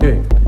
Hey,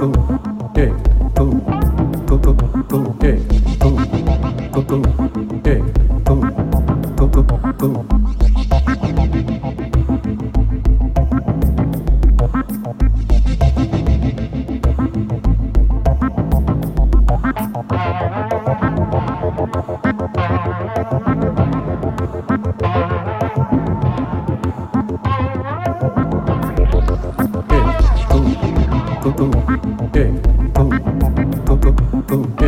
go go go go Hey, boom, boom, boom, boom.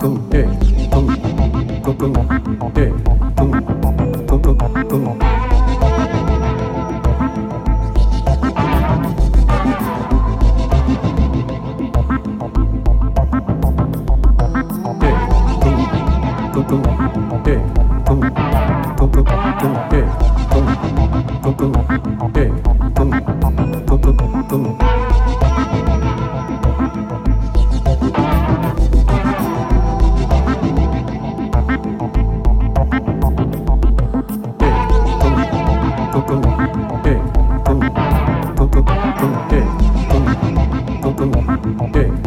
Boom. 对。